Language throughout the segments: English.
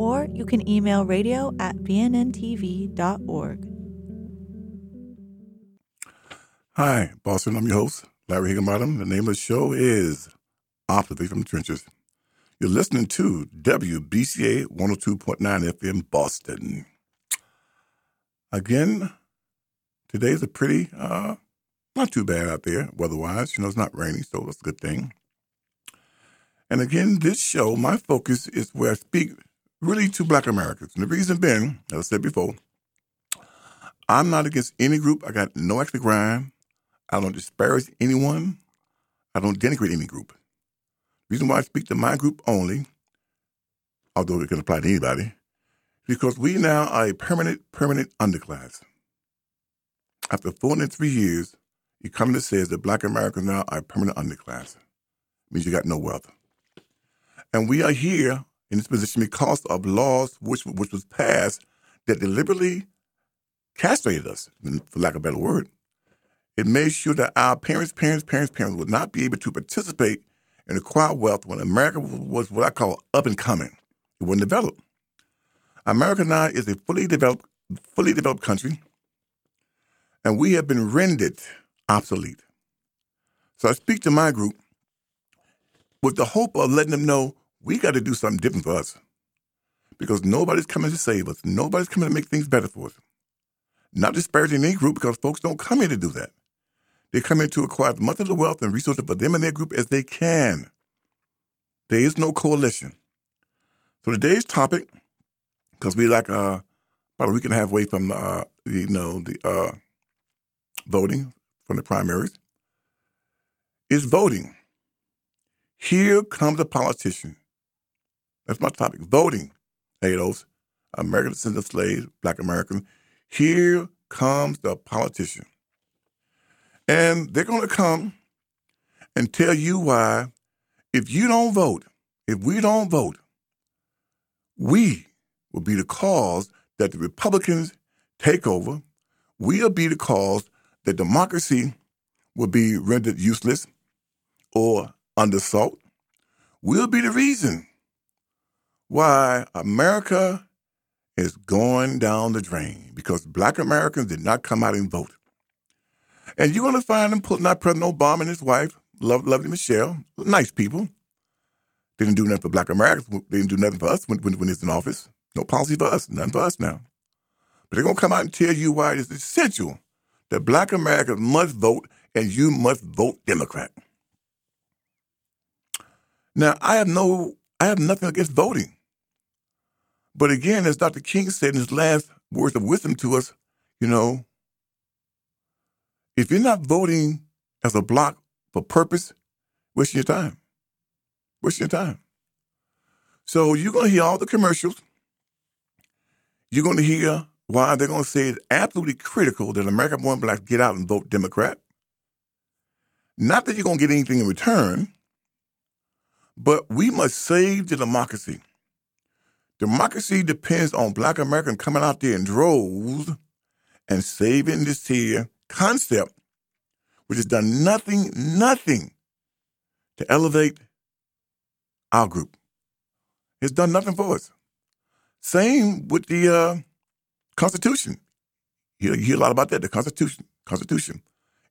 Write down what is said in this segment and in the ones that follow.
or you can email radio at bnntv.org. Hi, Boston. I'm your host, Larry Higginbottom. The name of the show is Observations from the Trenches. You're listening to WBCA 102.9 FM Boston. Again, today's a pretty, uh, not too bad out there weather-wise. You know, it's not rainy, so that's a good thing. And again, this show, my focus is where I speak really to black Americans. And the reason being, as I said before, I'm not against any group. I got no extra grind. I don't disparage anyone. I don't denigrate any group. The reason why I speak to my group only, although it can apply to anybody, because we now are a permanent, permanent underclass. After 403 years, economist says that black Americans now are a permanent underclass. It means you got no wealth. And we are here in this position because of laws which which was passed that deliberately castrated us, for lack of a better word. It made sure that our parents, parents, parents, parents would not be able to participate and acquire wealth when America was what I call up and coming. It wasn't developed. America now is a fully developed, fully developed country, and we have been rendered obsolete. So I speak to my group with the hope of letting them know we got to do something different for us because nobody's coming to save us. Nobody's coming to make things better for us. Not disparaging any group because folks don't come here to do that. They come here to acquire as much of the wealth and resources for them and their group as they can. There is no coalition. So today's topic, because we like uh, about a week and a half away from uh, you know the uh, voting from the primaries, is voting. Here comes a politician that's my topic. Voting. Hey, American descendants of slaves, black Americans. Here comes the politician. And they're going to come and tell you why, if you don't vote, if we don't vote, we will be the cause that the Republicans take over. We'll be the cause that democracy will be rendered useless or under assault. We'll be the reason why America is going down the drain because black Americans did not come out and vote. And you're going to find them putting out President Obama and his wife, lovely Michelle, nice people. They didn't do nothing for black Americans. They didn't do nothing for us when, when, when it's in office. No policy for us, nothing for us now. But they're going to come out and tell you why it is essential that black Americans must vote and you must vote Democrat. Now, I have no, I have nothing against voting. But again, as Dr. King said in his last words of wisdom to us, you know, if you're not voting as a block for purpose, wasting your time. Wasting your time. So you're going to hear all the commercials. You're going to hear why they're going to say it's absolutely critical that American born blacks get out and vote Democrat. Not that you're going to get anything in return, but we must save the democracy. Democracy depends on black Americans coming out there in droves and saving this here concept, which has done nothing, nothing to elevate our group. It's done nothing for us. Same with the uh, Constitution. You, hear a lot about that, the Constitution. Constitution.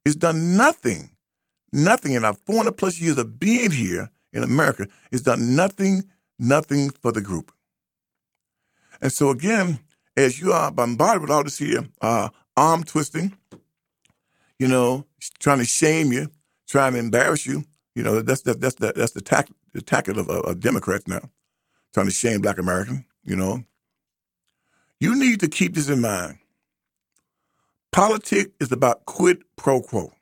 It's done nothing, nothing in our 400 plus years of being here in America. It's done nothing, nothing for the group. And so again, as you are bombarded with all this here uh, arm twisting, you know, trying to shame you, trying to embarrass you, you know, that's that, that's that, that's the tact the tactic of, of Democrats now, trying to shame Black Americans. You know, you need to keep this in mind. Politics is about quid pro quo.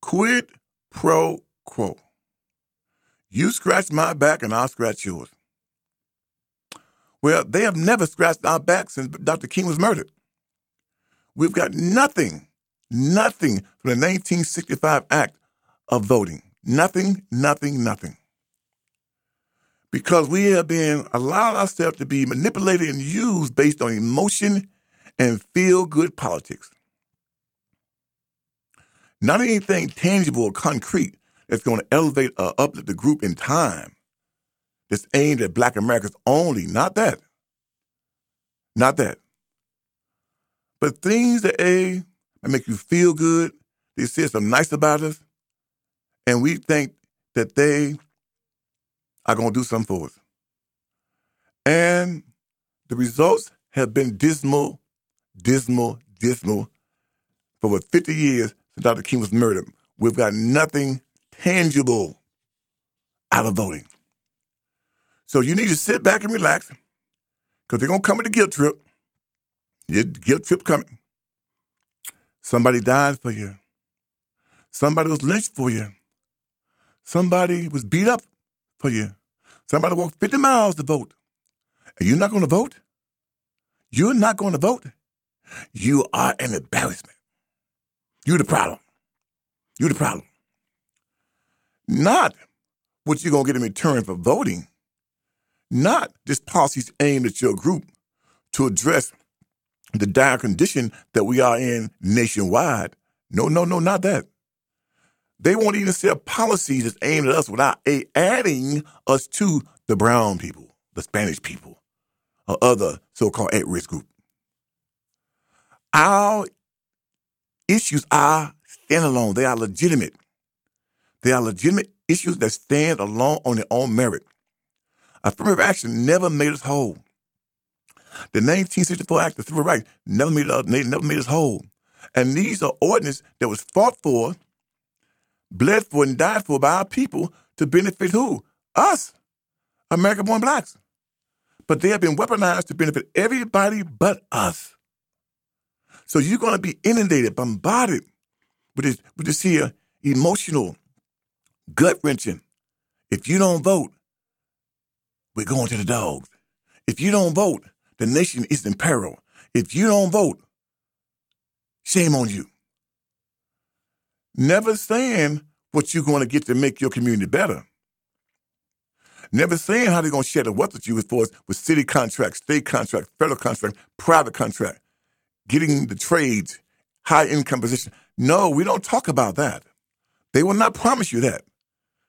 Quid pro quo. You scratch my back and I'll scratch yours. Well, they have never scratched our back since Dr. King was murdered. We've got nothing, nothing from the 1965 Act of voting. Nothing, nothing, nothing. Because we have been allowed ourselves to be manipulated and used based on emotion and feel good politics. Not anything tangible or concrete that's going to elevate or uplift the group in time that's aimed at black Americans only. Not that. Not that. But things that A that make you feel good, they say something nice about us, and we think that they are going to do something for us. And the results have been dismal, dismal, dismal for over 50 years since Dr. King was murdered. We've got nothing tangible out of voting. So you need to sit back and relax because they're going to come with a guilt trip. Your guilt trip coming. Somebody died for you. Somebody was lynched for you. Somebody was beat up for you. Somebody walked 50 miles to vote. And you're not going to vote? You're not going to vote? You are an embarrassment. You're the problem. You're the problem. Not what you're going to get in return for voting. Not this policies aimed at your group to address the dire condition that we are in nationwide. No, no, no, not that. They won't even set policies that's aimed at us without a, adding us to the brown people, the Spanish people, or other so-called at-risk group. Our issues are standalone. They are legitimate. They are legitimate issues that stand alone on their own merit. Affirmative action never made us whole. The 1964 Act of Civil Rights never made, uh, us, never made us whole. And these are ordinances that was fought for, bled for, and died for by our people to benefit who? Us, American-born blacks. But they have been weaponized to benefit everybody but us. So you're going to be inundated, bombarded with this, with this here emotional, gut wrenching. If you don't vote, we're going to the dogs. If you don't vote, the nation is in peril. If you don't vote, shame on you. Never saying what you're going to get to make your community better. Never saying how they're going to share the wealth with you as far as with city contracts, state contracts, federal contract, private contract, getting the trades, high income position. No, we don't talk about that. They will not promise you that.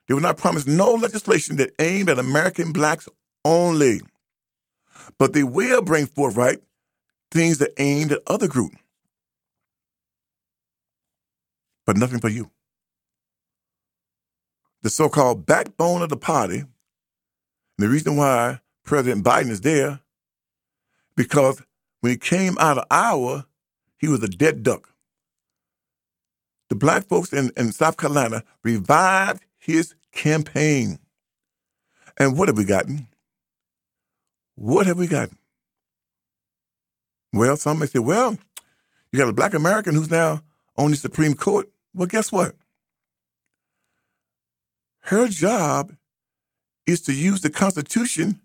They will not promise no legislation that aimed at American blacks only. But they will bring forth, right, things that aimed at other groups. But nothing for you. The so called backbone of the party, the reason why President Biden is there, because when he came out of Iowa, he was a dead duck. The black folks in, in South Carolina revived his campaign. And what have we gotten? What have we got? Well, some may say, well, you got a black American who's now on the Supreme Court. Well, guess what? Her job is to use the Constitution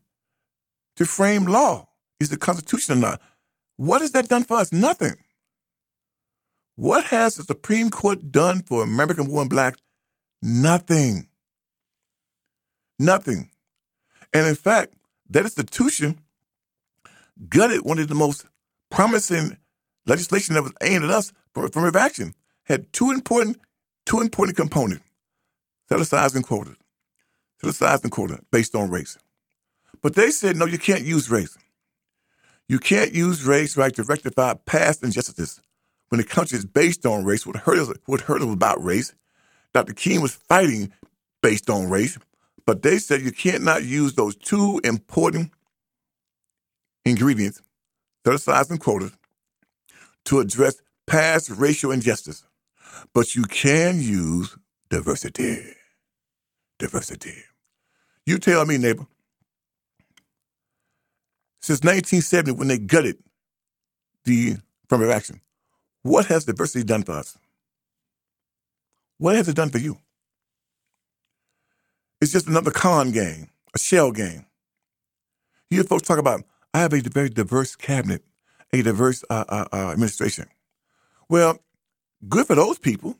to frame law. Is the Constitution or not? What has that done for us? Nothing. What has the Supreme Court done for American born blacks? Nothing. Nothing. And in fact, that institution gutted one of the most promising legislation that was aimed at us from affirmative action. Had two important, two important components: set aside and quotas, set aside and quota based on race. But they said no, you can't use race. You can't use race right to rectify past injustices. When the country is based on race, what hurt us, what hurt us about race, Dr. King was fighting based on race. But they said you can't not use those two important ingredients, set aside and quotas, to address past racial injustice. But you can use diversity. Diversity. You tell me, neighbor, since 1970, when they gutted the affirmative action, what has diversity done for us? What has it done for you? It's just another con game, a shell game. You hear folks talk about I have a very diverse cabinet, a diverse uh, uh, uh, administration. Well, good for those people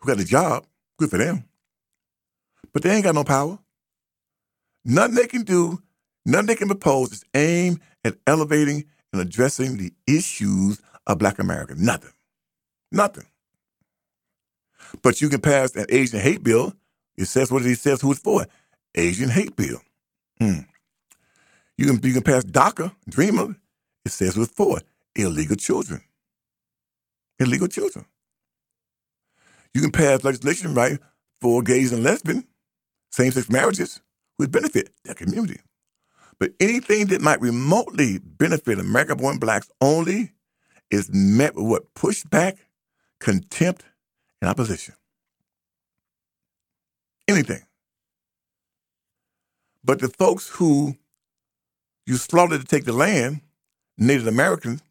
who got a job. Good for them. But they ain't got no power. Nothing they can do, nothing they can propose is aimed at elevating and addressing the issues of black America. Nothing. Nothing. But you can pass an Asian hate bill. It says what it says who it's for. Asian hate bill. Hmm. You can you can pass DACA, DREAMer. It says who it's for. Illegal children. Illegal children. You can pass legislation right for gays and lesbians, same-sex marriages, would benefit their community. But anything that might remotely benefit American-born blacks only is met with what pushback, contempt, and opposition. Anything. But the folks who you slaughtered to take the land, Native Americans,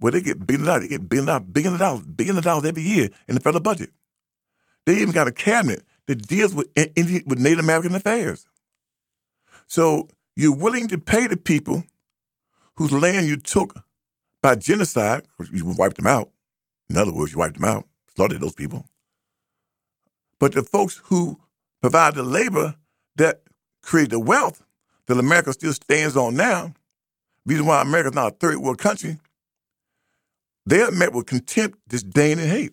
well, they get billions of dollars, they get billions of billions of dollars, billions of dollars every year in the federal budget. They even got a cabinet that deals with Indian, with Native American affairs. So you're willing to pay the people whose land you took by genocide, you wiped them out. In other words, you wiped them out, slaughtered those people. But the folks who provide the labor that create the wealth that America still stands on now, reason why America's not a third world country, they are met with contempt, disdain, and hate.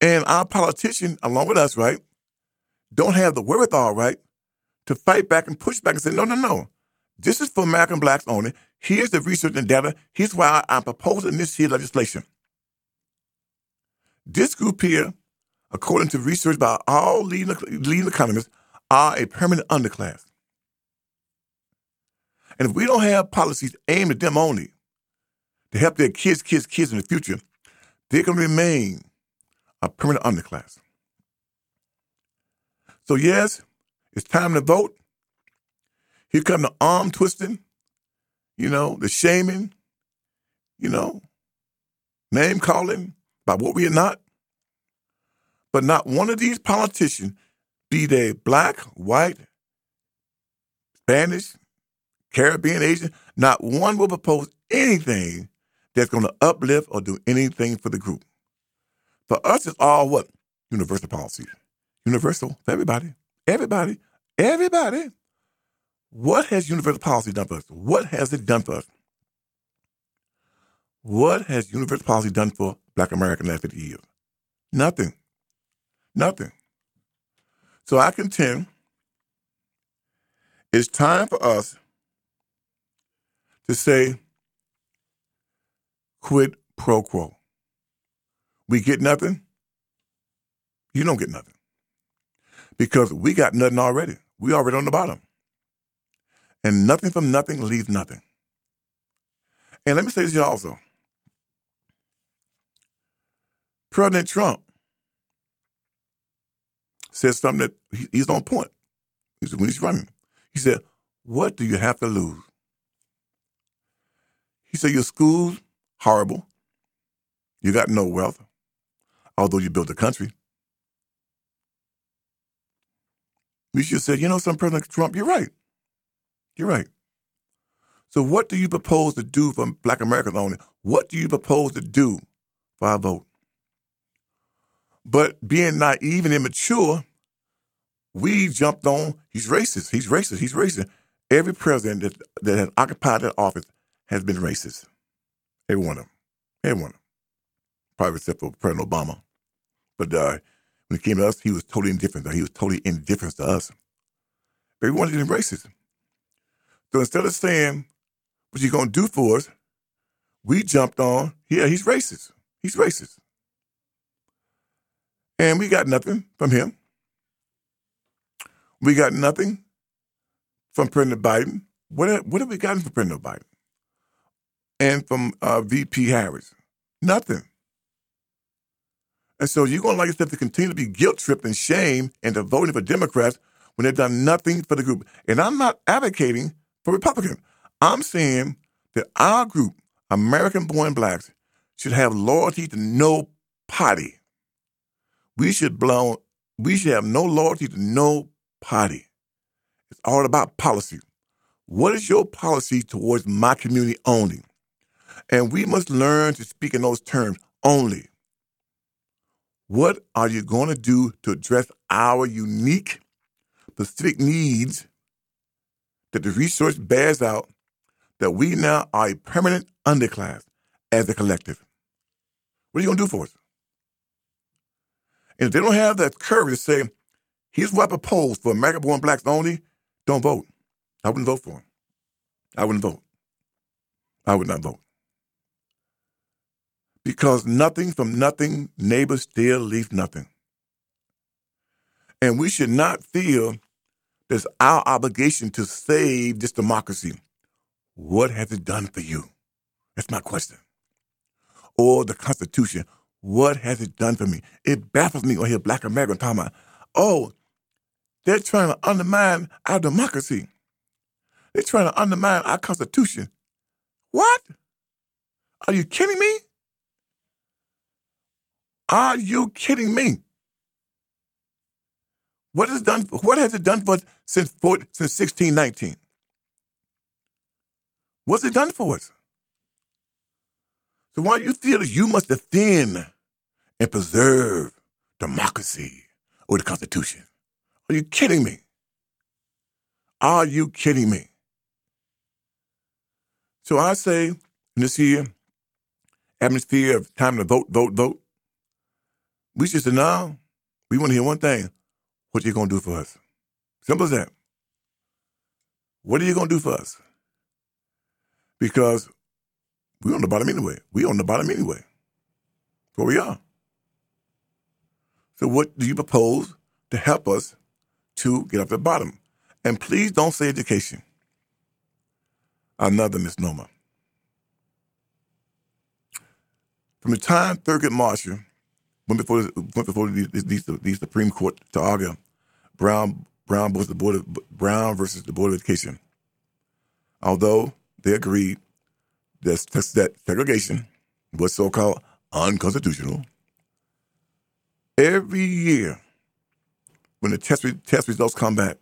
And our politicians, along with us, right, don't have the wherewithal, right, to fight back and push back and say, no, no, no. This is for American blacks only. Here's the research and data. Here's why I'm proposing this here legislation. This group here, according to research by all leading, leading economists, are a permanent underclass. And if we don't have policies aimed at them only to help their kids, kids, kids in the future, they're going to remain a permanent underclass. So, yes, it's time to vote. Here come the arm twisting, you know, the shaming, you know, name calling by what we are not. But not one of these politicians, be they black, white, Spanish, Caribbean, Asian, not one will propose anything that's going to uplift or do anything for the group. For us, it's all what? Universal policies. Universal for everybody. Everybody. Everybody. What has universal policy done for us? What has it done for us? What has universal policy done for black America in the last 50 years? Nothing. Nothing. So I contend it's time for us to say quid pro quo. We get nothing, you don't get nothing. Because we got nothing already. We already on the bottom. And nothing from nothing leaves nothing. And let me say this also. President Trump said something that he's on point. He said, when he's running, he said, What do you have to lose? He said, Your school's horrible. You got no wealth although you built a country. We should have said, you know, some President Trump, you're right. You're right. So what do you propose to do for black Americans only? What do you propose to do for our vote? But being naive and immature, we jumped on, he's racist, he's racist, he's racist. Every president that, that has occupied that office has been racist. Every one of them. Every one of them. Probably except for President Obama. But uh, when it came to us, he was totally indifferent. He was totally indifferent to us. But to embrace it. So instead of saying, what you going to do for us, we jumped on, yeah, he's racist. He's racist. And we got nothing from him. We got nothing from President Biden. What, what have we gotten from President Biden? And from uh, VP Harris? Nothing. And so you're going to like yourself to continue to be guilt tripped and shame into voting for Democrats when they've done nothing for the group. And I'm not advocating for Republicans. I'm saying that our group, American born blacks, should have loyalty to no party. We should blow, we should have no loyalty to no party. It's all about policy. What is your policy towards my community only? And we must learn to speak in those terms only. What are you going to do to address our unique, specific needs that the research bears out that we now are a permanent underclass as a collective? What are you going to do for us? And if they don't have that courage to say, here's what I propose for American born blacks only, don't vote. I wouldn't vote for him. I wouldn't vote. I would not vote. Because nothing from nothing, neighbors still leave nothing. And we should not feel it's our obligation to save this democracy. What has it done for you? That's my question. Or the Constitution. What has it done for me? It baffles me when I hear black Americans talking about, oh, they're trying to undermine our democracy. They're trying to undermine our Constitution. What? Are you kidding me? Are you kidding me? What has done? What has it done for us since since 1619? What's it done for us? So why do you feel that you must defend and preserve democracy or the Constitution? Are you kidding me? Are you kidding me? So I say in this year, atmosphere of time to vote, vote, vote, we should say, no, we want to hear one thing. What you going to do for us? Simple as that. What are you going to do for us? Because we're on the bottom anyway. We're on the bottom anyway. That's where we are. So what do you propose to help us to get up the bottom? And please don't say education. Another misnomer. From the time Thurgood Marshall went before went before these, these, these Supreme Court to argue Brown Brown versus the board of Brown versus the Board of Education. Although they agreed that, that segregation was so-called unconstitutional, every year when the test test results come back,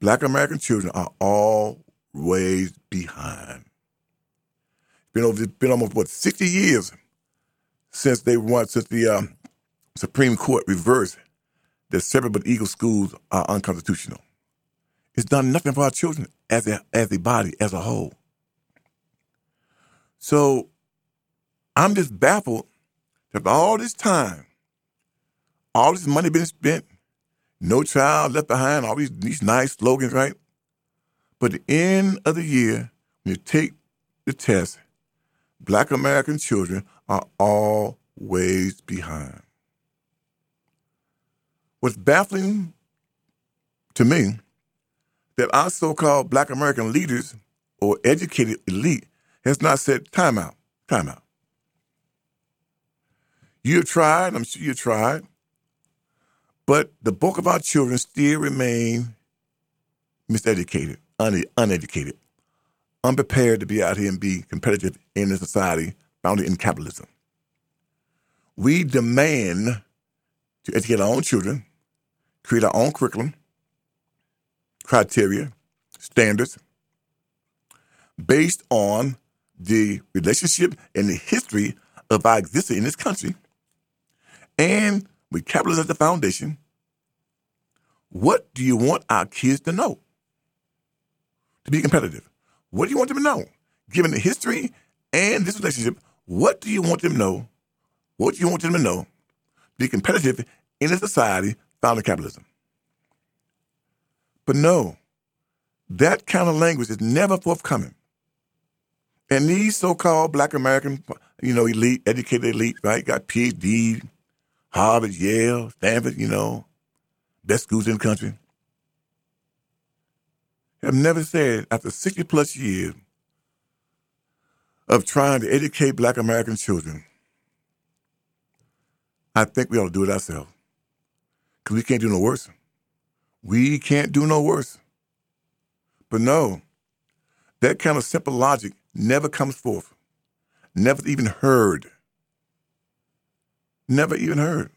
Black American children are always behind. It's been over, it's been almost what sixty years since they won, since the um, Supreme Court reversed that separate but equal schools are unconstitutional. It's done nothing for our children as a, as a body, as a whole. So I'm just baffled that all this time, all this money been spent, no child left behind, all these, these nice slogans, right? But the end of the year, when you take the test, black American children are always behind. What's baffling to me that our so-called black American leaders or educated elite has not said time out, time out. You've tried, I'm sure you tried, but the bulk of our children still remain miseducated, un- uneducated, unprepared to be out here and be competitive in a society founded in capitalism. We demand to educate our own children, create our own curriculum, criteria, standards, based on the relationship and the history of our existence in this country, and with capitalism as the foundation, what do you want our kids to know to be competitive? What do you want them to know? Given the history and this relationship, what do you want them to know? What do you want them to know? Be competitive in a society founded capitalism. But no, that kind of language is never forthcoming. And these so-called black American, you know, elite, educated elite, right, got PhD, Harvard, Yale, Stanford, you know, best schools in the country, have never said after 60 plus years of trying to educate black American children, I think we ought to do it ourselves. Because we can't do no worse. We can't do no worse. But no, that kind of simple logic never comes forth, never even heard. Never even heard.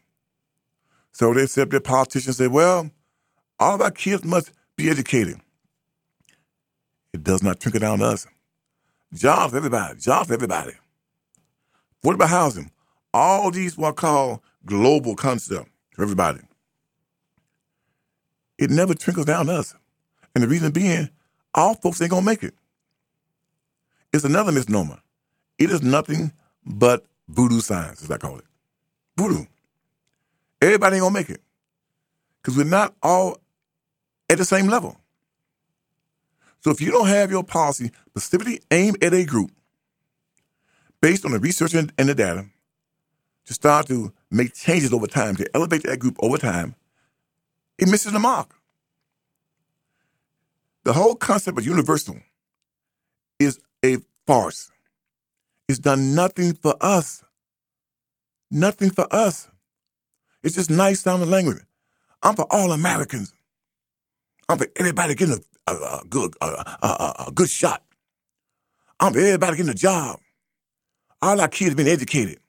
So they said, the politicians say, well, all of our kids must be educated. it does not trickle down to us. Jobs for everybody, jobs for everybody. What about housing? All these what I call global concept for everybody. It never trickles down to us. And the reason being, all folks ain't gonna make it. It's another misnomer. It is nothing but voodoo science, as I call it. Voodoo. Everybody ain't gonna make it. Because we're not all at the same level. So if you don't have your policy specifically aimed at a group based on the research and, the data to start to make changes over time, to elevate that group over time, it misses the mark. The whole concept of universal is a farce. It's done nothing for us. Nothing for us. It's just nice sounding language. I'm for all Americans. I'm for everybody getting a, a, a good a, a, good shot. I'm for everybody getting a job. All our kids being educated.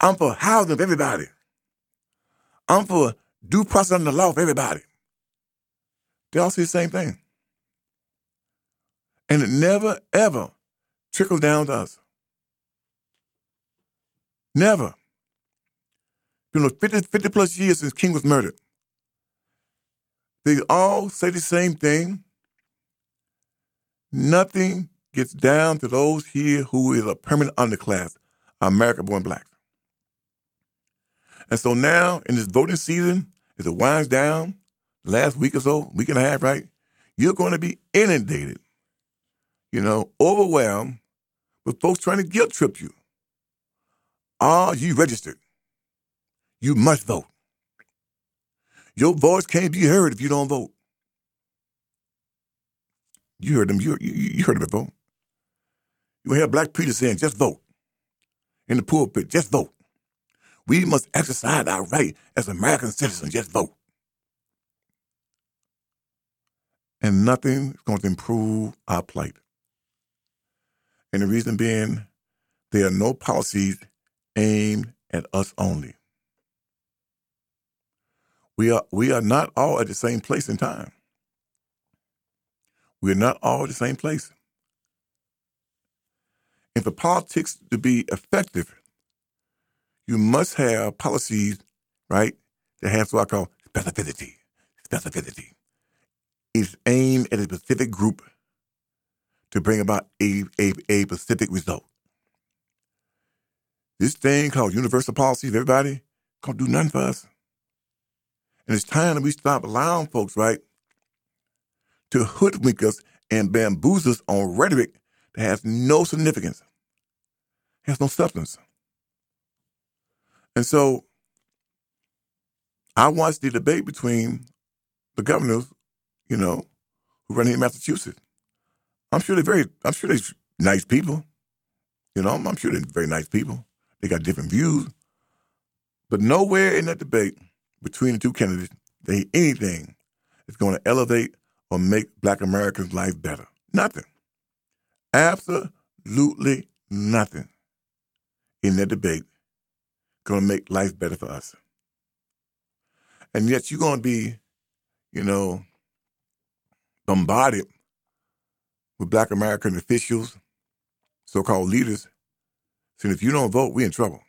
I'm for housing for everybody. I'm for due process under the law for everybody. They all say the same thing. And it never, ever trickles down to us. Never. Been 50, 50 plus years since King was murdered. They all say the same thing. Nothing gets down to those here who is a permanent underclass, American born blacks. And so now, in this voting season, as it winds down, last week or so, week and a half, right? You're going to be inundated, you know, overwhelmed with folks trying to guilt trip you. Are you registered? You must vote. Your voice can't be heard if you don't vote. You heard them. You, you, you heard them before. You hear black Peter saying, just vote. In the pulpit, just vote. We must exercise our right as American citizens, just vote. And nothing is going to improve our plight. And the reason being, there are no policies aimed at us only. We are, we are not all at the same place in time. We're not all at the same place. And for politics to be effective, you must have policies, right, that have what I call specificity. Specificity. is aimed at a specific group to bring about a, a, a specific result. This thing called universal policies, everybody, can't do nothing for us. And it's time that we stop allowing folks, right, to hoodwink us and bamboozle us on rhetoric that has no significance, has no substance. And so I watched the debate between the governors, you know, who run here in Massachusetts. I'm sure they're very, I'm sure they're nice people. You know, I'm, I'm sure they're very nice people. They got different views. But nowhere in that debate between the two candidates they anything that's going to elevate or make black Americans' life better. Nothing. Absolutely nothing in that debate going to make life better for us. And yet you're going to be, you know, bombarded with black American officials, so-called leaders, saying if you don't vote, we're in trouble.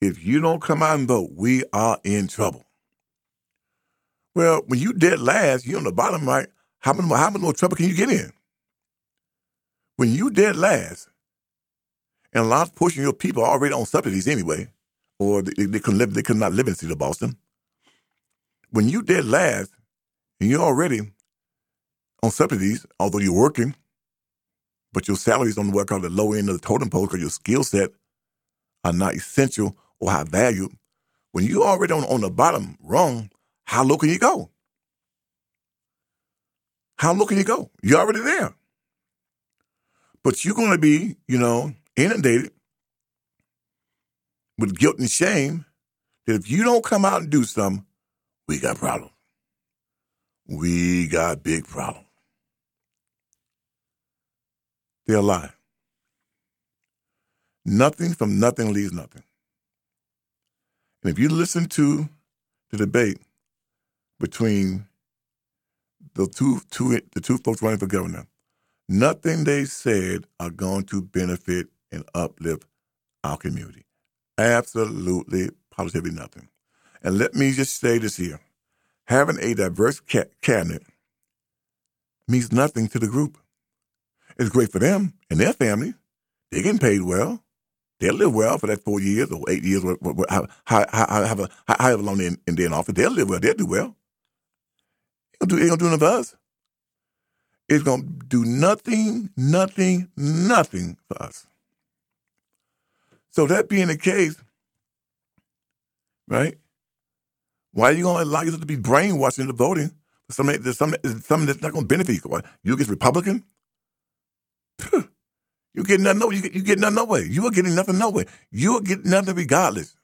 If you don't come out and vote, we are in trouble. Well, when you dead last, you're on the bottom right. How much, how much more trouble can you get in? When you dead last, and a large portion of your people are already on subsidies anyway, or they, they could live, they could not live in the city of Boston. When you dead last, and you're already on subsidies, although you're working, but your salary is on what I call the low end of the totem pole because your skill set are not essential or high value, when you already on, on the bottom rung, how low can you go? How low can you go? You're already there. But you're going to be, you know, inundated with guilt and shame that if you don't come out and do something, we got problems. We got big problems. They're alive. Nothing from nothing leaves nothing. And if you listen to the debate between the two, two, the two folks running for governor, nothing they said are going to benefit and uplift our community. Absolutely, positively nothing. And let me just say this here having a diverse ca- cabinet means nothing to the group. It's great for them and their family. They're getting paid well. They'll live well for that four years or eight years, however, however long they're in, in, in office. They'll live well. They'll do well. It ain't gonna do nothing for us. It's gonna do nothing, nothing, nothing for us. So that being the case, right? Why are you gonna allow yourself to be brainwashed into voting for something, something, something that's not gonna benefit you? You get Republican? You get nothing no you get, you get nothing no way. You are getting nothing no way. You are getting nothing regardless.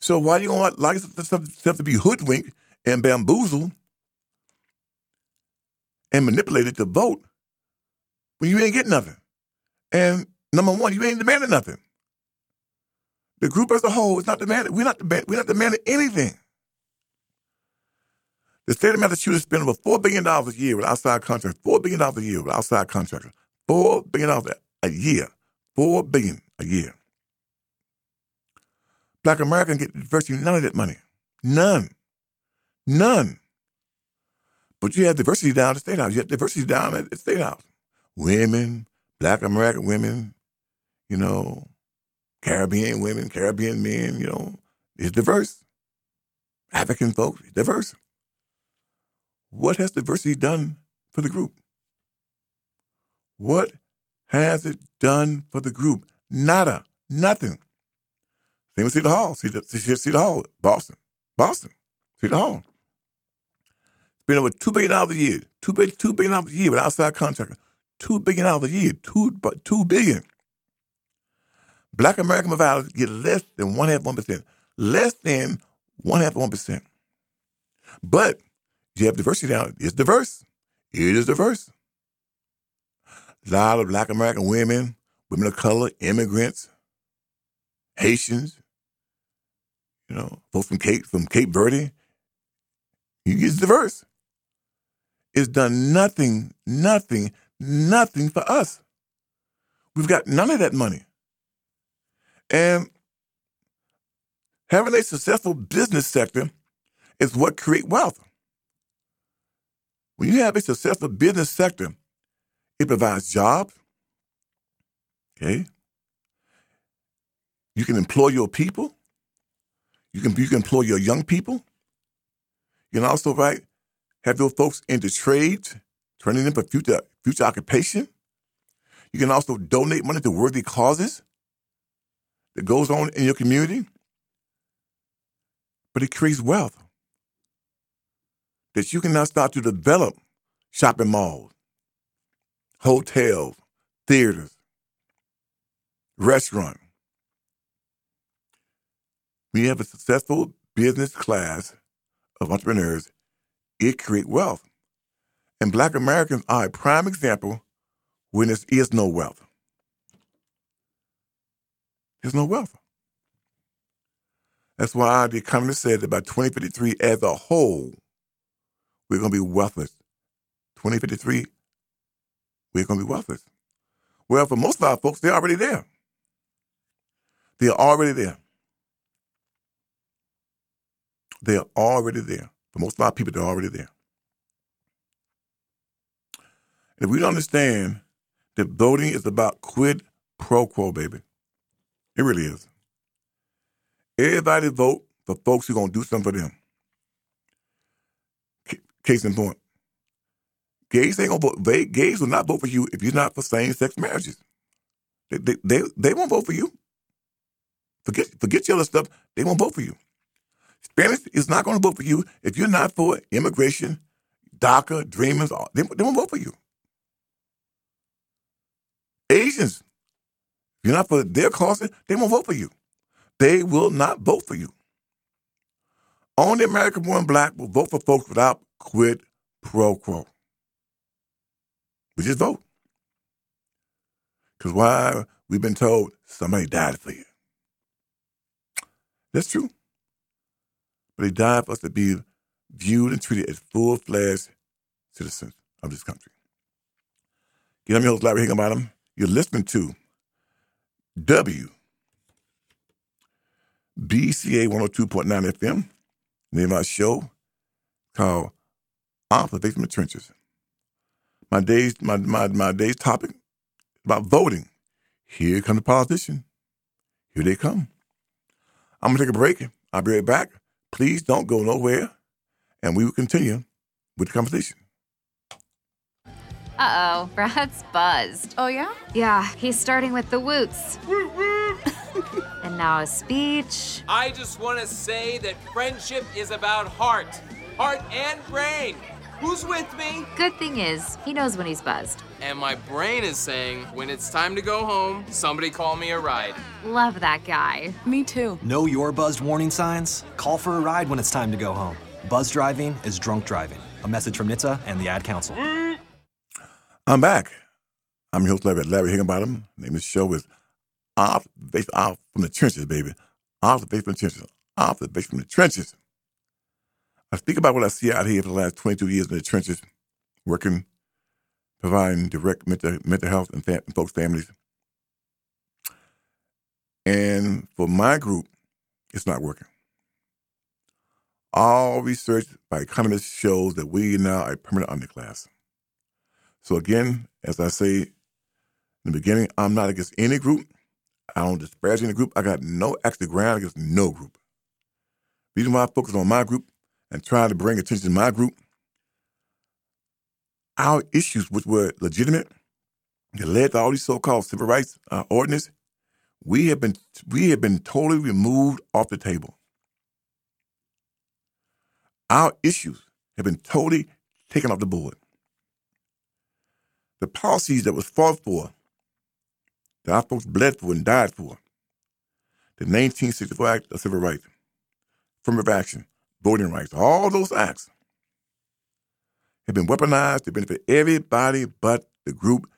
So why are you gonna allow yourself to be hoodwinked and bamboozled and manipulated to vote when you ain't getting nothing? And number one, you ain't demanding nothing. The group as a whole is not demanding. We're not demanding. We're not demanding anything. The state of Massachusetts spends over $4 billion a year with outside contractors. $4 billion a year with outside contractors. $4 billion a year. 4 billion a year. Black Americans get virtually none of that money. None. None. But you have diversity down at the State House. You have diversity down at the State House. Women, Black American women, you know, Caribbean women, Caribbean men, you know, it's diverse. African folks, diverse. What has diversity done for the group? What has it done for the group? Nada. Nothing. Same with City Hall. City, City Hall, Boston. Boston. City Hall. It's been over $2 billion a year. $2 billion, $2 billion a year with outside contractors. $2 billion a year. $2, 2 billion. Black American providers get less than one half one percent. Less than one half one percent. But you have diversity now. It's diverse. It is diverse. A lot of black American women, women of color, immigrants, Haitians, you know, folks from Cape from Cape Verde. It's diverse. It's done nothing, nothing, nothing for us. We've got none of that money. And having a successful business sector is what create wealth. When you have a successful business sector, it provides jobs. Okay. You can employ your people. You can you can employ your young people. You can also right have those folks into trades, turning them for future future occupation. You can also donate money to worthy causes that goes on in your community. But it creates wealth that you can now start to develop shopping malls, hotels, theaters, restaurants. We have a successful business class of entrepreneurs. It creates wealth. And black Americans are a prime example when there is no wealth. There's no wealth. That's why the economist said that by 2053, as a whole, we're going to be wealthless. 2053, we're going to be wealthless. Well, for most of our folks, they're already there. They're already there. They're already there. For most of our people, they're already there. And if we don't understand that voting is about quid pro quo, baby, it really is. Everybody vote for folks who are going to do something for them. Case in point, gays ain't gonna vote. They, gays will not vote for you if you're not for same-sex marriages. They, they, they, they won't vote for you. Forget forget your other stuff. They won't vote for you. Spanish is not going to vote for you if you're not for immigration, DACA, Dreamers. They, they won't vote for you. Asians, if you're not for their cause, they won't vote for you. They will not vote for you. Only American born black will vote for folks without quid pro quo. We just vote. Because why? We've been told somebody died for you. That's true. But he died for us to be viewed and treated as full fledged citizens of this country. Get I'm your host, Larry Higginbottom. You're listening to W BCA 102.9 FM. Name of our show called Observation from the Trenches. My day's my, my, my day's topic about voting. Here come the politician. Here they come. I'm gonna take a break. I'll be right back. Please don't go nowhere, and we will continue with the conversation. Uh oh, Brad's buzzed. Oh, yeah? Yeah, he's starting with the woots. and now a speech. I just want to say that friendship is about heart, heart and brain. Who's with me? Good thing is, he knows when he's buzzed. And my brain is saying, when it's time to go home, somebody call me a ride. Love that guy. Me too. Know your buzzed warning signs? Call for a ride when it's time to go home. Buzz driving is drunk driving. A message from NHTSA and the Ad Council. I'm back. I'm your host, Larry, Larry Higginbottom. The name of the show is Off, based off from the trenches, baby. Off the base from the trenches. Off the base from the trenches. I speak about what I see out here for the last 22 years in the trenches, working, providing direct mental, mental health and fam- folks' families. And for my group, it's not working. All research by economists shows that we now are a permanent underclass. So again, as I say in the beginning, I'm not against any group. I don't disparage any group. I got no extra ground against no group. Reason why I focus on my group and trying to bring attention to my group, our issues, which were legitimate, that led to all these so-called civil rights uh, ordinance, we have been we have been totally removed off the table. Our issues have been totally taken off the board. The policies that was fought for, that our folks bled for and died for, the 1964 Act of Civil Rights, affirmative action, voting rights, all those acts have been weaponized to benefit everybody but the group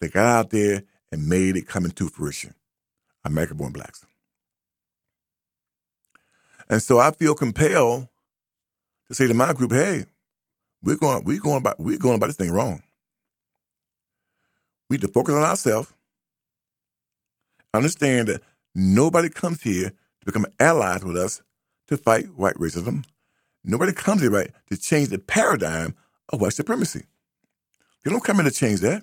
that got out there and made it come into fruition. American born blacks. And so I feel compelled to say to my group, hey, we're going, we're going about, we're going about this thing wrong. We need to focus on ourselves. Understand that nobody comes here to become allies with us to fight white racism. Nobody comes here right to change the paradigm of white supremacy. They don't come in to change that.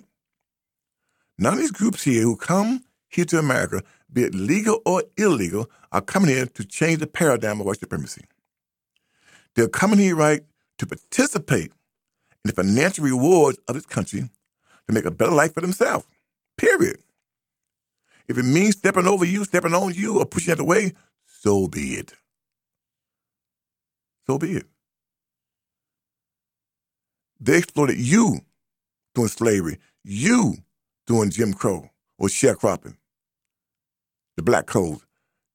None of these groups here who come here to America, be it legal or illegal, are coming here to change the paradigm of white supremacy. They're coming here right to participate in the financial rewards of this country to make a better life for themselves. Period. If it means stepping over you, stepping on you, or pushing out away, so be it. So be it. They exploited you doing slavery, you doing Jim Crow or sharecropping, the black code.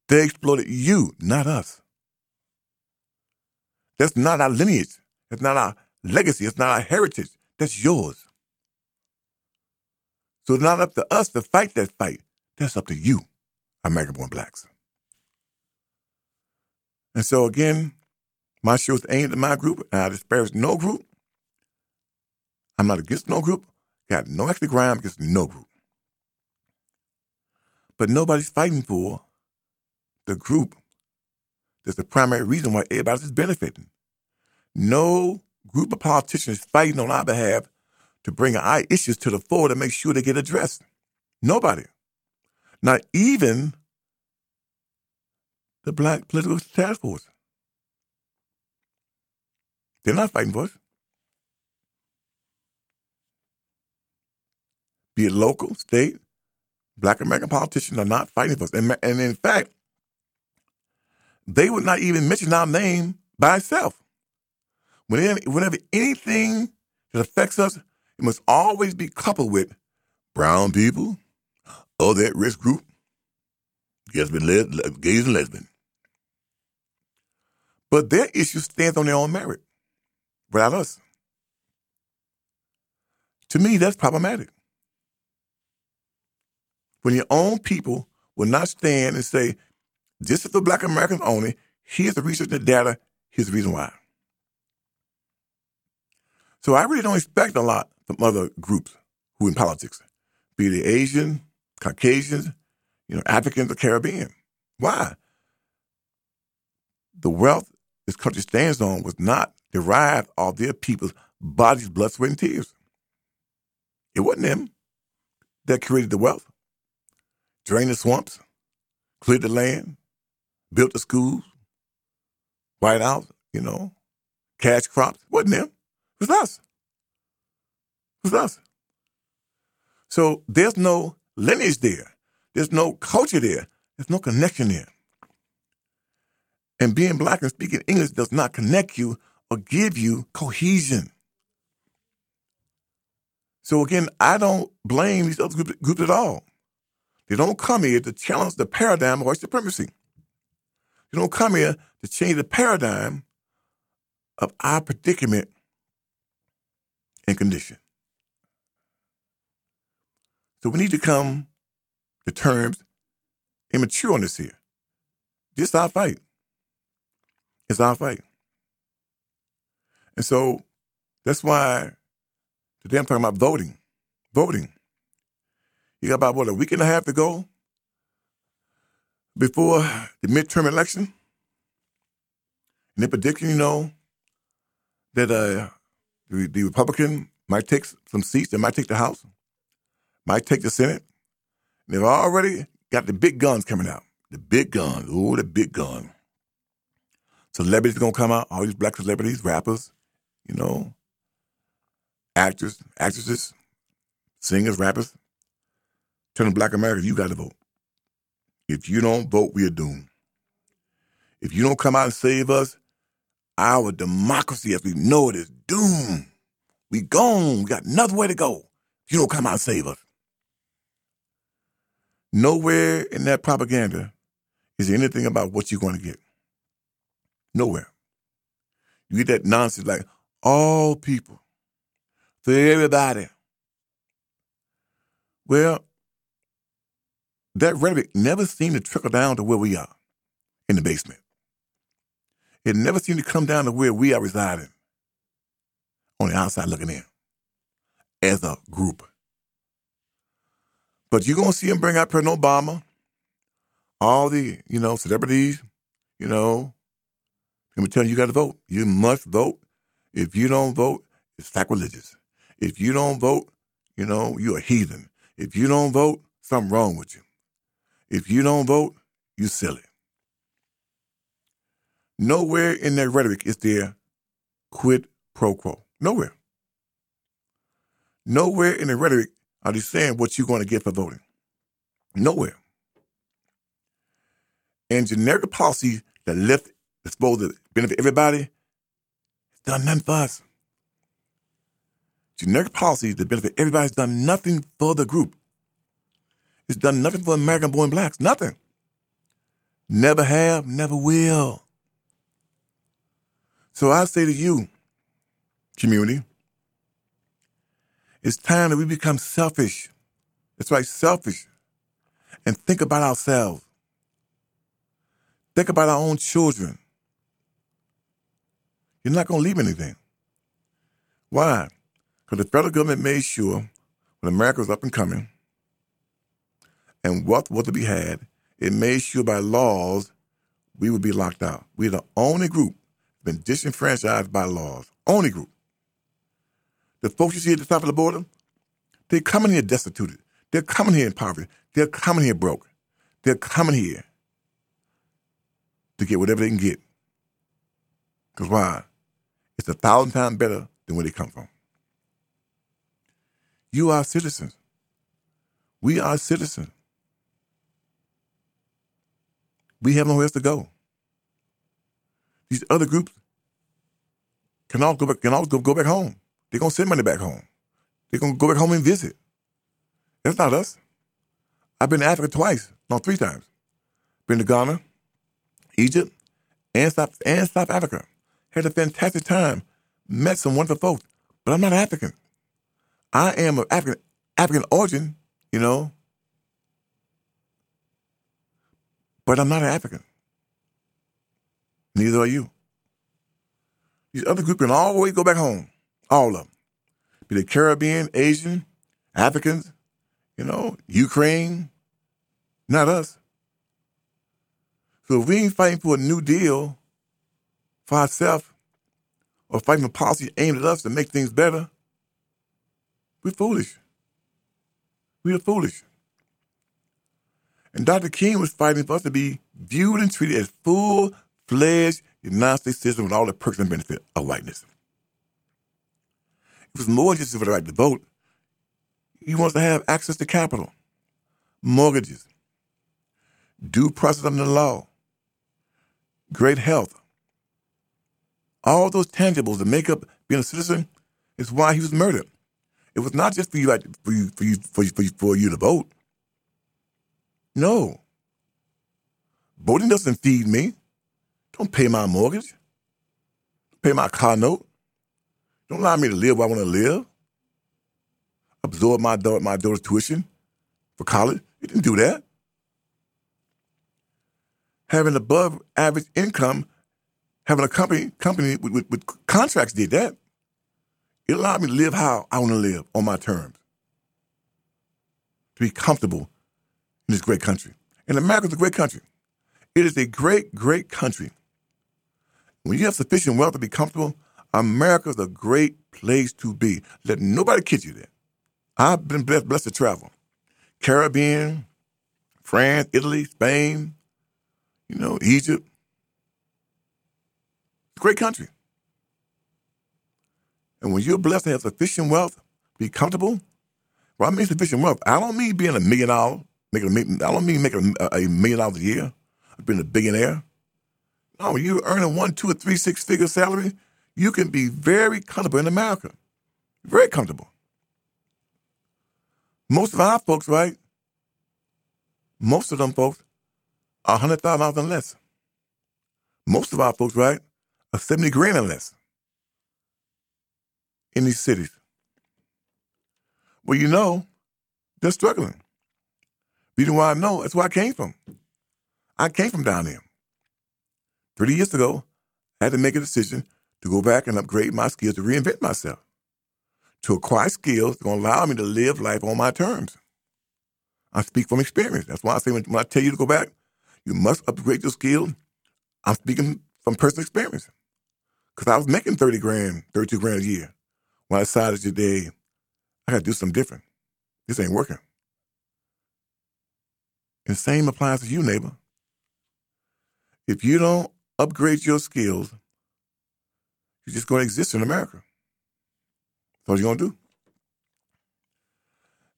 They exploited you, not us. That's not our lineage. That's not our legacy. It's not our heritage. That's yours. So it's not up to us to fight that fight. That's up to you, American born blacks. And so again, my show is aimed at my group, and I disparage no group. I'm not against no group. Got no extra ground against no group. But nobody's fighting for the group that's the primary reason why everybody's benefiting. No group of politicians fighting on our behalf to bring our issues to the fore to make sure they get addressed. Nobody. Not even the Black Political Task Force. They're not fighting for us. Be it local, state, black American politicians are not fighting for us. And, and in fact, they would not even mention our name by itself. Whenever, whenever anything that affects us, it must always be coupled with brown people, other at risk group, lesbian, gays and lesbians. But their issue stands on their own merit without us. To me, that's problematic. When your own people will not stand and say, this is for black Americans only, here's the research and the data, here's the reason why. So I really don't expect a lot from other groups who in politics, be they Asian, Caucasians, you know, Africans or Caribbean. Why? The wealth this country stands on was not derived off their people's bodies, blood, sweat, and tears. It wasn't them that created the wealth, drained the swamps, cleared the land, built the schools, White House, you know, cash crops. It wasn't them. It was us. It was us. So there's no lineage there. There's no culture there. There's no connection there. And being black and speaking English does not connect you or give you cohesion. So again, I don't blame these other groups, at all. They don't come here to challenge the paradigm of white supremacy. They don't come here to change the paradigm of our predicament and condition. So we need to come to terms and mature on this here. This is our fight. It's our fight. And so that's why today I'm talking about voting. Voting. You got about, what, a week and a half to go before the midterm election? And they're predicting, you know, that uh, the, the Republican might take some seats, they might take the House, might take the Senate. They've already got the big guns coming out. The big guns. Oh, the big gun. Celebrities gonna come out, all these black celebrities, rappers, you know, actors, actresses, singers, rappers. Telling black America, you gotta vote. If you don't vote, we are doomed. If you don't come out and save us, our democracy as we know it is doomed. We gone. We got another way to go. If you don't come out and save us. Nowhere in that propaganda is there anything about what you're going to get. Nowhere. You get that nonsense like all people, for everybody. Well, that rhetoric never seemed to trickle down to where we are in the basement. It never seemed to come down to where we are residing on the outside looking in as a group. But you're going to see him bring out President Obama, all the, you know, celebrities, you know. Let me tell you, you got to vote. You must vote. If you don't vote, it's sacrilegious. If you don't vote, you know, you're a heathen. If you don't vote, something wrong with you. If you don't vote, you silly. Nowhere in that rhetoric is there quid pro quo. Nowhere. Nowhere in the rhetoric are they saying what you're going to get for voting. Nowhere. And generic policy that left that's supposed to benefit everybody, done nothing for us. Generic policies that benefit everybody has done nothing for the group. It's done nothing for American born blacks. Nothing. Never have, never will. So I say to you, community, it's time that we become selfish. That's right, selfish. And think about ourselves. Think about our own children. You're not going to leave anything. Why? Because the federal government made sure when America was up and coming and wealth was to be had, it made sure by laws we would be locked out. We're the only group been disenfranchised by laws. Only group. The folks you see at the top of the border, they're coming here destituted. They're coming here in poverty. They're coming here broke. They're coming here to get whatever they can get. Because why? It's a thousand times better than where they come from. You are citizens. We are citizens. We have nowhere else to go. These other groups can all go back, can all go, go back home. They're gonna send money back home. They're gonna go back home and visit. That's not us. I've been to Africa twice, no, three times. Been to Ghana, Egypt, and South and South Africa. Had a fantastic time. Met some wonderful folks, but I'm not African. I am of African African origin, you know, but I'm not an African. Neither are you. These other groups can always go back home. All of them. be they Caribbean, Asian, Africans, you know, Ukraine, not us. So if we ain't fighting for a new deal for ourselves or fighting for policy aimed at us to make things better, we're foolish. We are foolish. And Dr. King was fighting for us to be viewed and treated as full fledged United States citizens with all the perks and benefits of whiteness. It was more just for the right to vote. He wants to have access to capital, mortgages, due process under the law, great health. All those tangibles that make up being a citizen is why he was murdered. It was not just for you, for you, for you, for you, for you, for you to vote. No. Voting doesn't feed me. Don't pay my mortgage. Don't pay my car note. Don't allow me to live where I want to live. Absorb my daughter, my daughter's tuition for college. It didn't do that. Having above average income, having a company company with, with, with contracts did that. It allowed me to live how I want to live on my terms. To be comfortable in this great country. And America's a great country. It is a great, great country. When you have sufficient wealth to be comfortable, America's a great place to be. Let nobody kid you that. I've been blessed, blessed to travel. Caribbean, France, Italy, Spain, you know, Egypt. Great country. And when you're blessed to have sufficient wealth, be comfortable, well, I mean sufficient wealth. I don't mean being a million dollars, making I don't mean making a, a million dollars a year, being a billionaire. No, when you're earning one, two, or three, six figure salary, you can be very comfortable in America. Very comfortable. Most of our folks, right? Most of them folks are $100,000 and less. Most of our folks, right, are 70 grand and less in these cities. Well, you know, they're struggling. Reason why I know, that's where I came from. I came from down there. 30 years ago, I had to make a decision to go back and upgrade my skills to reinvent myself, to acquire skills that going to allow me to live life on my terms. I speak from experience. That's why I say when, when I tell you to go back, you must upgrade your skills. I'm speaking from personal experience. Because I was making 30 grand, 32 grand a year when I decided today I got to do something different. This ain't working. And the same applies to you, neighbor. If you don't upgrade your skills, you're just going to exist in America. That's all you're going to do.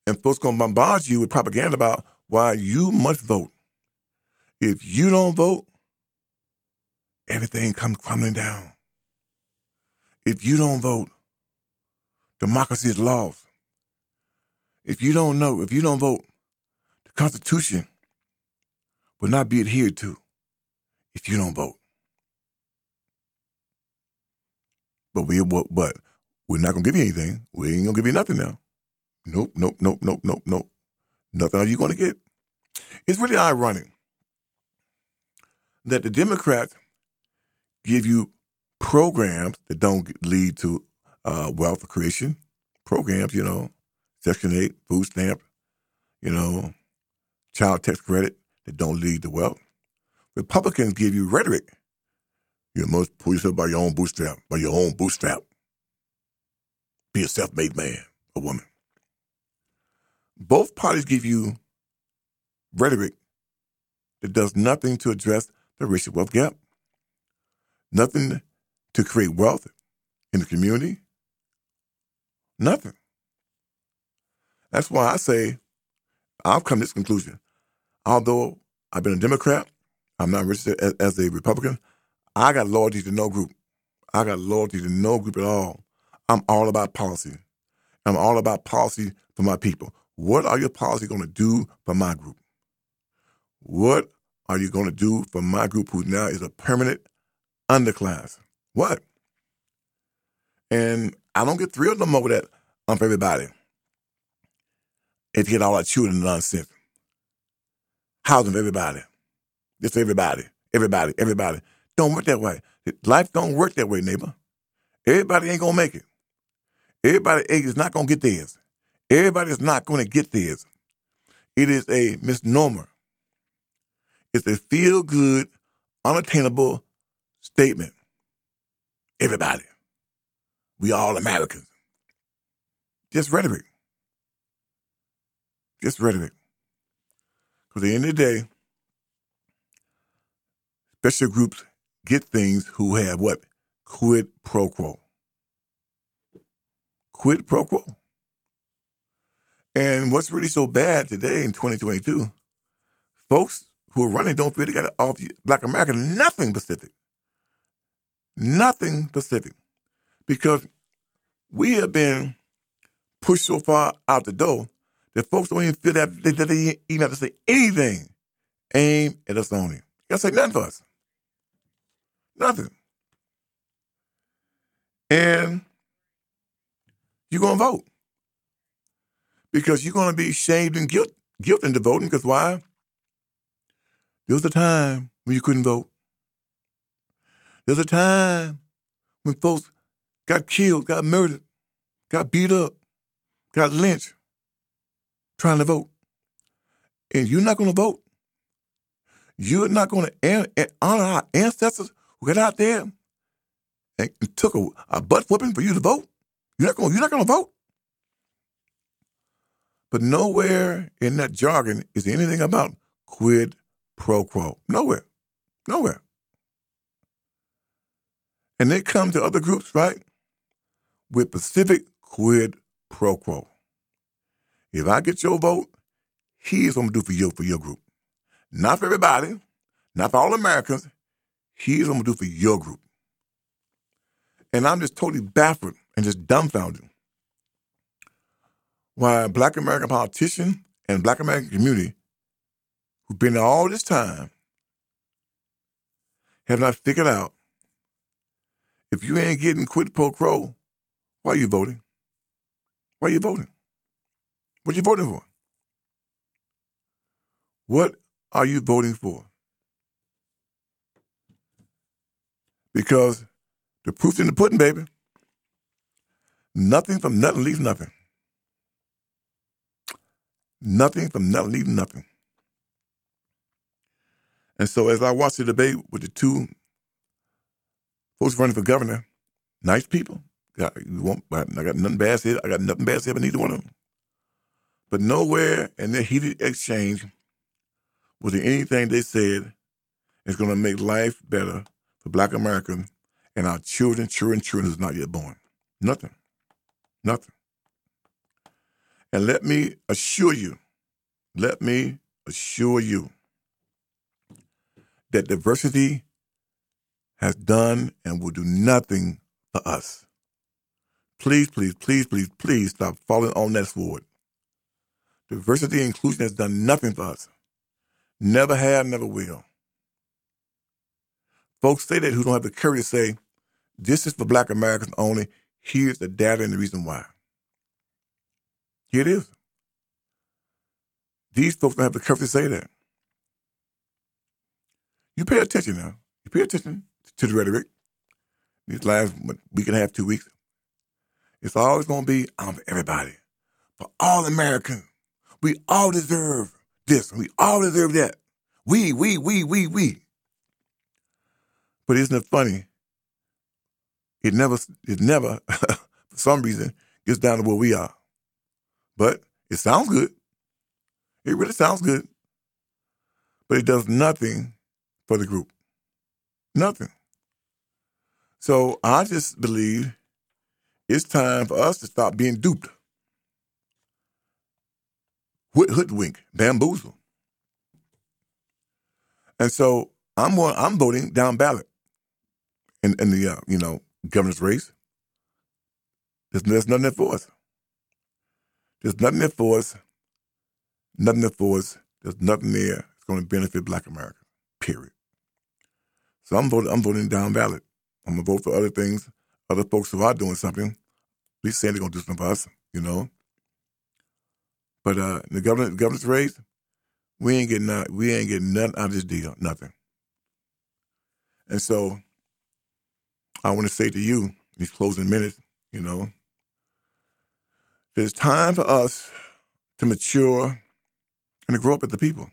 And folks going to bombard you with propaganda about why you must vote. If you don't vote, everything comes crumbling down. If you don't vote, democracy is lost. If you don't know, if you don't vote, the Constitution will not be adhered to if you don't vote. But we but we're not gonna give you anything. We ain't gonna give you nothing now. Nope, nope, nope, nope, nope, nope. Nothing are you gonna get. It's really ironic that the Democrats give you programs that don't lead to uh, wealth creation. Programs, you know, Section 8, food stamp, you know, child tax credit that don't lead to wealth. Republicans give you rhetoric you must pull yourself by your own bootstrap, by your own bootstrap. Be a self made man a woman. Both parties give you rhetoric that does nothing to address the racial wealth gap, nothing to create wealth in the community, nothing. That's why I say I've come to this conclusion. Although I've been a Democrat, I'm not registered as, as a Republican. I got loyalty to no group. I got loyalty to no group at all. I'm all about policy. I'm all about policy for my people. What are your policies going to do for my group? What are you going to do for my group who now is a permanent underclass? What? And I don't get thrilled no more with that um, for everybody. If you get all that children nonsense. Housing for everybody. Just for everybody. Everybody. Everybody. Don't work that way. Life don't work that way, neighbor. Everybody ain't gonna make it. Everybody is not to get theirs. Everybody is not to get theirs. It is a misnomer. It's a feel good, unattainable statement. Everybody. We all Americans. Just rhetoric. Just rhetoric. Because at the end of the day, special groups get things who have what? Quid pro quo. Quid pro quo. And what's really so bad today in 2022, folks who are running don't feel they got off Black America nothing Pacific. Nothing Pacific. Because we have been pushed so far out the door that folks don't even feel that they, that they even have to say anything aimed at us only. You gotta say nothing for us. Nothing. And you're gonna vote. Because you're gonna be shamed and guilt guilt into voting, because why? There was a time when you couldn't vote. There's a time when folks got killed, got murdered, got beat up, got lynched trying to vote. And you're not going to vote. You're not going to honor our ancestors who got out there and took a, a butt whipping for you to vote. You're not going. You're not going to vote. But nowhere in that jargon is anything about quid pro quo. Nowhere. Nowhere. And they come to other groups, right? With specific quid pro quo. If I get your vote, here's what I'm gonna do for you for your group. Not for everybody, not for all Americans. Here's what I'm gonna do for your group. And I'm just totally baffled and just dumbfounded why black American politicians and black American community who've been there all this time have not figured out if you ain't getting quid pro quo, why are you voting? Why are you voting? What you voting for? What are you voting for? Because the proof's in the pudding, baby. Nothing from nothing leaves nothing. Nothing from nothing leaves nothing. And so as I watched the debate with the two folks running for governor, nice people. Want, I got nothing bad to say. I got nothing bad to say about neither one of them. But nowhere in their heated exchange was there anything they said is going to make life better for black Americans and our children, children, children who's not yet born. Nothing. Nothing. And let me assure you, let me assure you that diversity has done and will do nothing for us. Please, please, please, please, please stop falling on that sword. Diversity and inclusion has done nothing for us. Never have, never will. Folks say that who don't have the courage to say, this is for black Americans only. Here's the data and the reason why. Here it is. These folks don't have the courage to say that. You pay attention now. You pay attention to the rhetoric. These last week and a half, two weeks. It's always going to be, I'm for everybody, for all Americans. We all deserve this. We all deserve that. We, we, we, we, we. But isn't it funny? It never, it never, for some reason, gets down to where we are. But it sounds good. It really sounds good. But it does nothing for the group. Nothing. So I just believe it's time for us to stop being duped hoodwink, bamboozle. And so I'm I'm voting down ballot in, in the uh, you know governor's race. There's, there's nothing there for us. There's nothing there for us. Nothing there for us. There's nothing there that's going to benefit Black America. Period. So I'm voting. I'm voting down ballot. I'm gonna vote for other things. Other folks who are doing something, at least saying they're gonna do something for us. You know. But uh, the governor, the governor's race, we ain't getting none, we ain't getting nothing out of this deal, nothing. And so, I want to say to you, these closing minutes, you know, It's time for us to mature and to grow up as the people.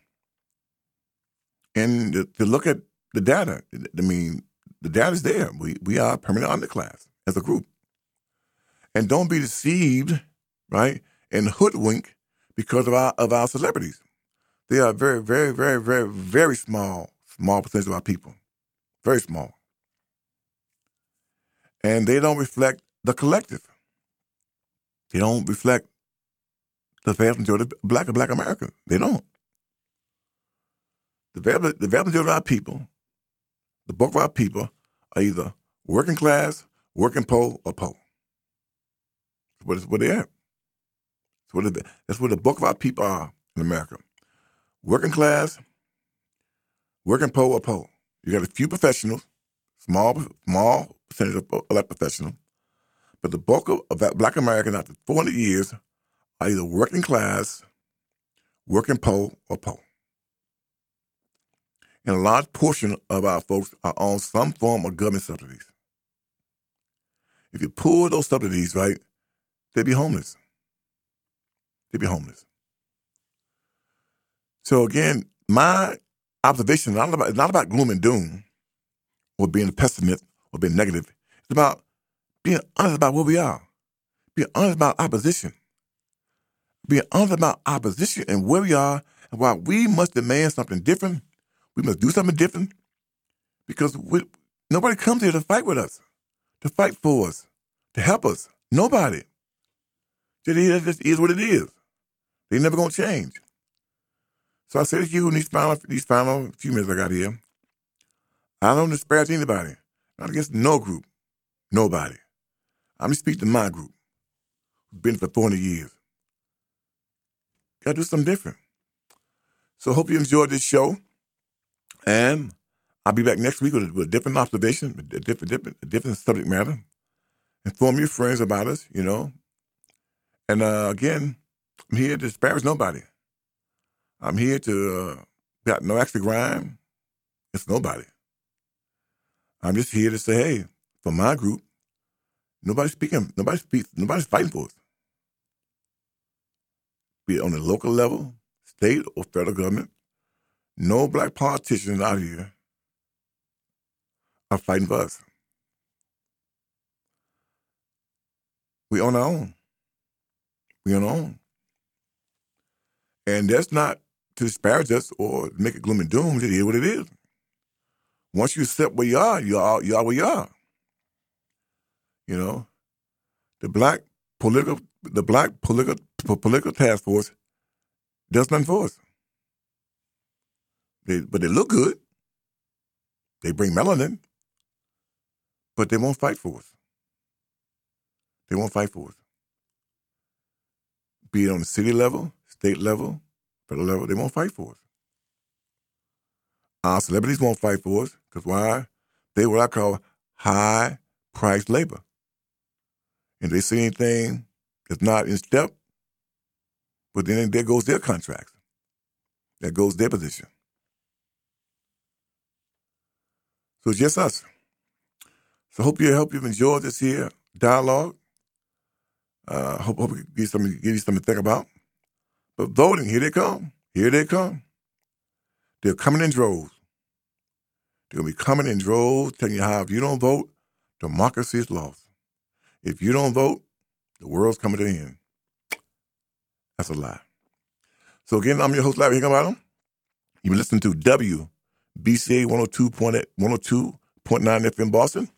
And to, to look at the data. I mean, the data's there. We we are permanent underclass as a group. And don't be deceived, right, and hoodwink because of our of our celebrities. They are very, very, very, very, very small, small percentage of our people. Very small. And they don't reflect the collective. They don't reflect the vast majority of black and black Americans. They don't. The vast, the vast majority of our people, the bulk of our people, are either working class, working poor, or poor. That's what, what they are. That's what, it, that's what the bulk of our people are in America. Working class, working poor, or poor. You got a few professionals, small small percentage of black professionals, but the bulk of, of black Americans after 400 years are either working class, working poor, or poor. And a large portion of our folks are on some form of government subsidies. If you pull those subsidies, right, they'd be homeless. They'd be homeless. So again, my observation is not about, it's not about gloom and doom or being a pessimist or being negative. It's about being honest about where we are, being honest about opposition, being honest about opposition and where we are and why we must demand something different. We must do something different because we, nobody comes here to fight with us, to fight for us, to help us. Nobody. That just is what it is. They never gonna change. So I say to you in these final, these final few minutes I got here, I don't disparage anybody, not against no group, nobody. I'm just speaking to my group, who's been for 400 years. Gotta do something different. So hope you enjoyed this show, and I'll be back next week with a, with a different observation, a different, different, a different subject matter. Inform your friends about us, you know. And uh, again, I'm here to disparage nobody. I'm here to uh, got no extra grime. It's nobody. I'm just here to say, hey, for my group, nobody's speaking, nobody's speaks, nobody's fighting for us. Be it on the local level, state or federal government, no black politicians out here are fighting for us. We on our own. We on our own. And that's not to disparage us or make it gloom and doom. It is what it is. Once you accept where you are, you are you are where you are. You know, the black political the black political political task force does nothing for us. They, but they look good. They bring melanin, but they won't fight for us. They won't fight for us. Be it on the city level, state level, federal level, they won't fight for us. Our celebrities won't fight for us because why? They what I call high priced labor. And they see anything that's not in step, but then there goes their contracts. That goes their position. So it's just us. So hope you hope you've enjoyed this here dialogue. Uh, hope hope give you something give you something to think about. But voting, here they come. Here they come. They're coming in droves. They're gonna be coming in droves, telling you how if you don't vote, democracy is lost. If you don't vote, the world's coming to an end. That's a lie. So again, I'm your host, Larry Higginbottom. You've been listening to WBCA 102.9 102. FM Boston.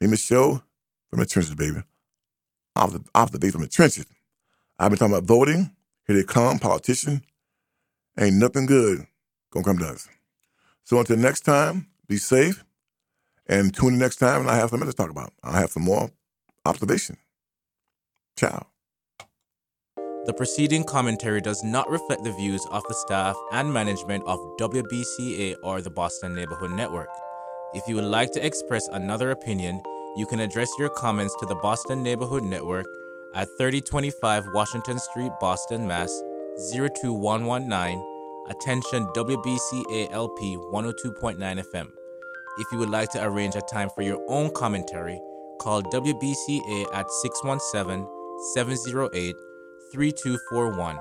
Name is show from the trenches, baby. Off the, off the base from the trenches. I've been talking about voting. Here they come, politician. Ain't nothing good gonna come to us. So until next time, be safe and tune in next time and I have something to talk about. I'll have some more observation. Ciao. The preceding commentary does not reflect the views of the staff and management of WBCA or the Boston Neighborhood Network. If you would like to express another opinion, you can address your comments to the Boston Neighborhood Network at 3025 Washington Street, Boston, Mass. 02119. Attention WBCA LP 102.9 FM. If you would like to arrange a time for your own commentary, call WBCA at 617 708 3241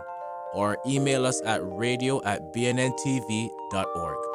or email us at radio at bnntv.org.